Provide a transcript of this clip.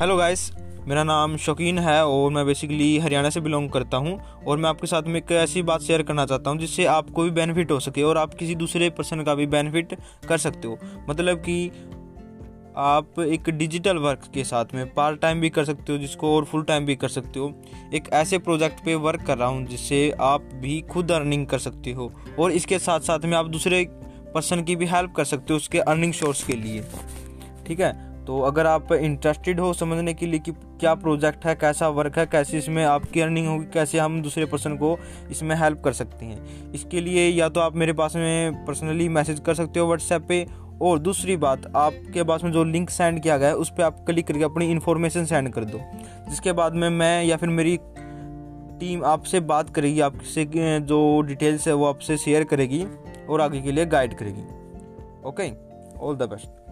Hello guys मेरा नाम शौकीन है और मैं बेसिकली हरियाणा से बिलोंग करता हूँ और मैं आपके साथ में एक ऐसी बात शेयर करना चाहता हूँ जिससे आपको भी बेनिफिट हो सके और आप किसी दूसरे पर्सन का भी बेनिफिट कर सकते हो। मतलब कि आप एक डिजिटल वर्क के साथ में पार्ट टाइम भी कर सकते हो जिसको और फुल टाइम भी कर सकते हो। एक ऐसे प्रोजेक्ट पे वर्क कर रहा हूँ जिससे आप भी खुद अर्निंग कर सकते हो और इसके साथ साथ में आप दूसरे पर्सन की भी हेल्प कर सकते हो उसके अर्निंग सोर्स के लिए। ठीक है? तो अगर आप इंटरेस्टेड हो समझने के लिए कि क्या प्रोजेक्ट है, कैसा वर्क है, कैसे इसमें आपकी अर्निंग होगी, कैसे हम दूसरे पर्सन को इसमें हेल्प कर सकते हैं। इसके लिए या तो आप मेरे पास में पर्सनली मैसेज कर सकते हो व्हाट्सएप पे, और दूसरी बात, आपके पास में जो लिंक सेंड किया गया है, उस पर आप क्लिक करके अपनी इन्फॉर्मेशन सेंड कर दो। जिसके बाद में मैं या फिर मेरी टीम आपसे बात करेगी, आपसे जो डिटेल्स है वो आपसे शेयर करेगी और आगे के लिए गाइड करेगी। Okay all the best